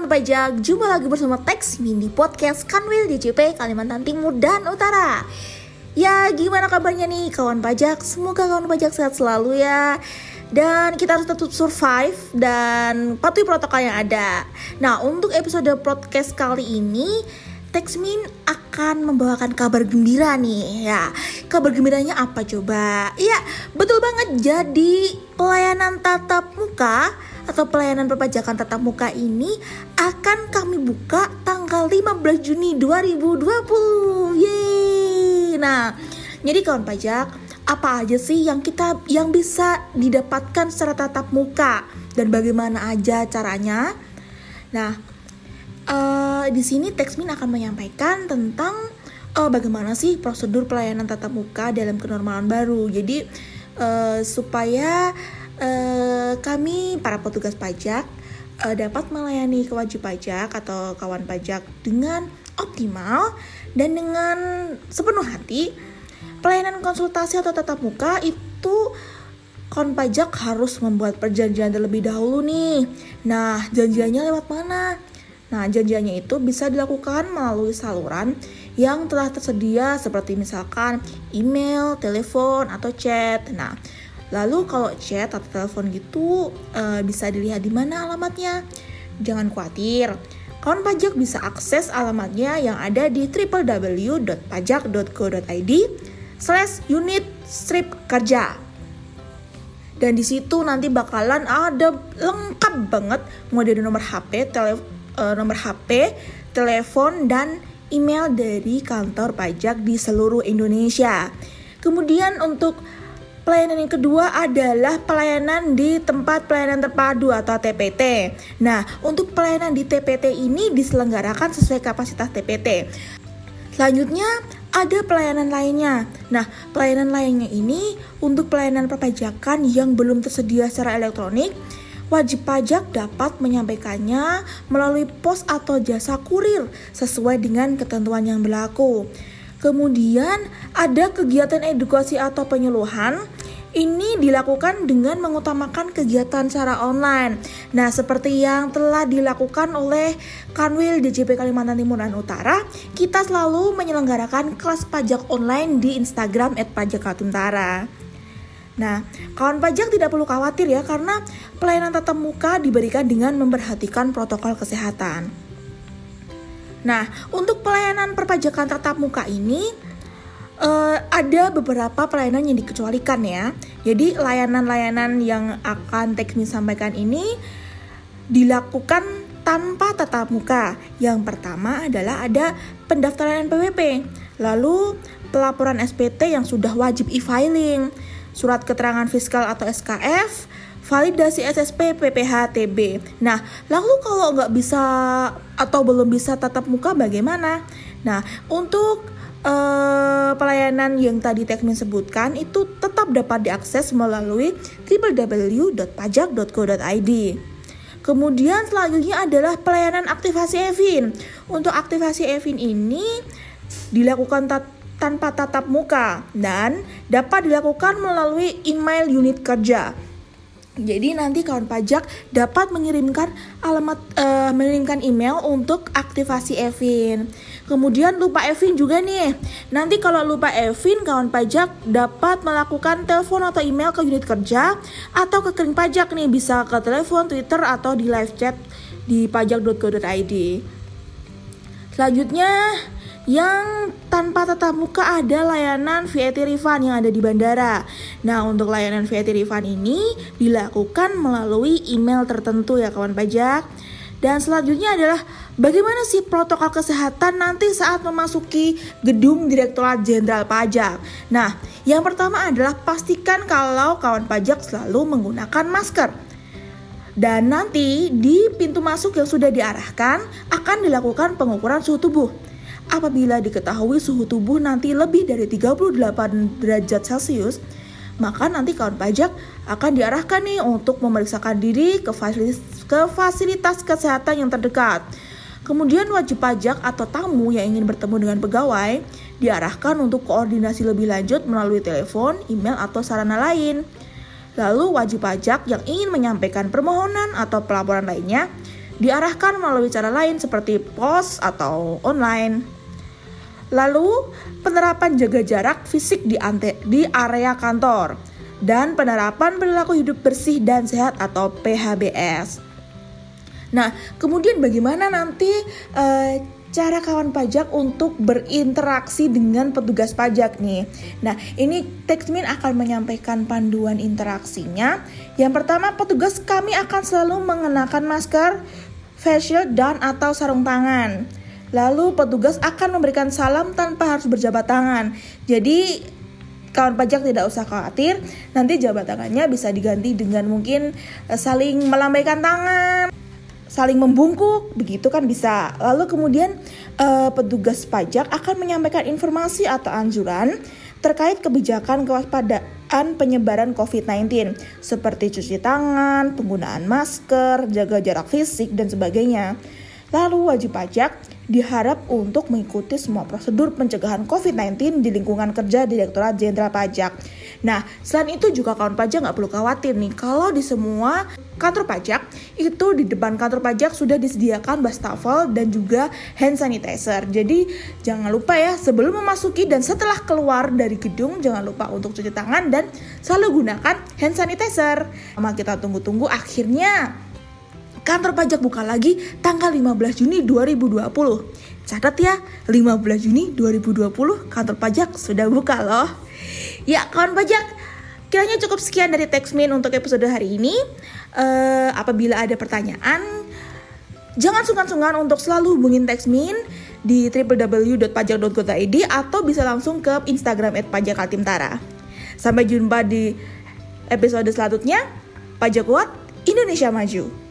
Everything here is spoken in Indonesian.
kawan pajak, jumpa lagi bersama Teks Mini Podcast Kanwil DJP Kalimantan Timur dan Utara Ya gimana kabarnya nih kawan pajak, semoga kawan pajak sehat selalu ya dan kita harus tetap survive dan patuhi protokol yang ada. Nah, untuk episode podcast kali ini Texmin akan membawakan kabar gembira nih ya. Kabar gembiranya apa coba? Iya, betul banget. Jadi pelayanan tatap muka atau pelayanan perpajakan tatap muka ini akan kami buka tanggal 15 Juni 2020. Yeay. Nah, jadi kawan pajak, apa aja sih yang kita yang bisa didapatkan secara tatap muka dan bagaimana aja caranya? Nah, uh, di sini Texmin akan menyampaikan tentang uh, bagaimana sih prosedur pelayanan tatap muka dalam kenormalan baru. Jadi uh, supaya uh, kami para petugas pajak uh, dapat melayani kewajib pajak atau kawan pajak dengan optimal dan dengan sepenuh hati. Pelayanan konsultasi atau tatap muka itu kawan pajak harus membuat perjanjian terlebih dahulu nih. Nah, janjiannya lewat mana? Nah, janjiannya itu bisa dilakukan melalui saluran yang telah tersedia seperti misalkan email, telepon, atau chat. Nah, lalu kalau chat atau telepon gitu e, bisa dilihat di mana alamatnya. Jangan khawatir, kawan pajak bisa akses alamatnya yang ada di www.pajak.go.id slash unit strip kerja. Dan di situ nanti bakalan ada lengkap banget mau dari nomor HP, telepon uh, nomor HP, telepon, dan email dari kantor pajak di seluruh Indonesia. Kemudian untuk pelayanan yang kedua adalah pelayanan di tempat pelayanan terpadu atau TPT. Nah, untuk pelayanan di TPT ini diselenggarakan sesuai kapasitas TPT. Selanjutnya ada pelayanan lainnya. Nah, pelayanan lainnya ini untuk pelayanan perpajakan yang belum tersedia secara elektronik wajib pajak dapat menyampaikannya melalui pos atau jasa kurir sesuai dengan ketentuan yang berlaku. Kemudian ada kegiatan edukasi atau penyuluhan ini dilakukan dengan mengutamakan kegiatan secara online. Nah, seperti yang telah dilakukan oleh Kanwil DJP Kalimantan Timur dan Utara, kita selalu menyelenggarakan kelas pajak online di Instagram @pajakkaltentara. Nah, kawan pajak tidak perlu khawatir ya karena pelayanan tatap muka diberikan dengan memperhatikan protokol kesehatan. Nah, untuk pelayanan perpajakan tatap muka ini uh, ada beberapa pelayanan yang dikecualikan ya. Jadi layanan-layanan yang akan teknis sampaikan ini dilakukan tanpa tatap muka. Yang pertama adalah ada pendaftaran NPWP, lalu pelaporan SPT yang sudah wajib e-filing, surat keterangan fiskal atau SKF, validasi SSP PPH TB. Nah, lalu kalau nggak bisa atau belum bisa tatap muka bagaimana? Nah, untuk uh, pelayanan yang tadi Tekmin sebutkan itu tetap dapat diakses melalui www.pajak.go.id. Kemudian selanjutnya adalah pelayanan aktivasi EVIN. Untuk aktivasi EVIN ini dilakukan tanpa tatap muka dan dapat dilakukan melalui email unit kerja. Jadi nanti kawan pajak dapat mengirimkan alamat uh, mengirimkan email untuk aktivasi Evin. Kemudian lupa Evin juga nih. Nanti kalau lupa Evin, kawan pajak dapat melakukan telepon atau email ke unit kerja atau ke kering pajak nih bisa ke telepon, Twitter atau di live chat di pajak.go.id. Selanjutnya yang tanpa tatap muka ada layanan VAT refund yang ada di bandara. Nah, untuk layanan VAT refund ini dilakukan melalui email tertentu ya kawan pajak. Dan selanjutnya adalah bagaimana sih protokol kesehatan nanti saat memasuki gedung Direktorat Jenderal Pajak. Nah, yang pertama adalah pastikan kalau kawan pajak selalu menggunakan masker. Dan nanti di pintu masuk yang sudah diarahkan akan dilakukan pengukuran suhu tubuh. Apabila diketahui suhu tubuh nanti lebih dari 38 derajat Celcius, maka nanti kawan pajak akan diarahkan nih untuk memeriksakan diri ke fasilitas, ke fasilitas kesehatan yang terdekat. Kemudian wajib pajak atau tamu yang ingin bertemu dengan pegawai diarahkan untuk koordinasi lebih lanjut melalui telepon, email, atau sarana lain. Lalu wajib pajak yang ingin menyampaikan permohonan atau pelaporan lainnya diarahkan melalui cara lain seperti pos atau online. Lalu, penerapan jaga jarak fisik di, ante, di area kantor dan penerapan perilaku hidup bersih dan sehat atau PHBS. Nah, kemudian bagaimana nanti uh, cara kawan pajak untuk berinteraksi dengan petugas pajak nih. Nah, ini Texmin akan menyampaikan panduan interaksinya. Yang pertama, petugas kami akan selalu mengenakan masker, face shield, dan atau sarung tangan. Lalu petugas akan memberikan salam tanpa harus berjabat tangan. Jadi kawan pajak tidak usah khawatir, nanti jabat tangannya bisa diganti dengan mungkin eh, saling melambaikan tangan saling membungkuk, begitu kan bisa. Lalu kemudian uh, petugas pajak akan menyampaikan informasi atau anjuran terkait kebijakan kewaspadaan penyebaran COVID-19 seperti cuci tangan, penggunaan masker, jaga jarak fisik dan sebagainya. Lalu wajib pajak diharap untuk mengikuti semua prosedur pencegahan COVID-19 di lingkungan kerja Direktorat Jenderal Pajak. Nah, selain itu juga kawan pajak nggak perlu khawatir nih kalau di semua kantor pajak itu di depan kantor pajak sudah disediakan wastafel dan juga hand sanitizer. Jadi jangan lupa ya sebelum memasuki dan setelah keluar dari gedung jangan lupa untuk cuci tangan dan selalu gunakan hand sanitizer. Sama kita tunggu-tunggu akhirnya kantor pajak buka lagi tanggal 15 Juni 2020. Catat ya, 15 Juni 2020 kantor pajak sudah buka loh. Ya, kawan pajak, kiranya cukup sekian dari Textmin untuk episode hari ini. Uh, apabila ada pertanyaan, jangan sungkan-sungkan untuk selalu hubungin Textmin di www.pajak.go.id atau bisa langsung ke Instagram @pajakaltimtara. Sampai jumpa di episode selanjutnya. Pajak kuat, Indonesia maju.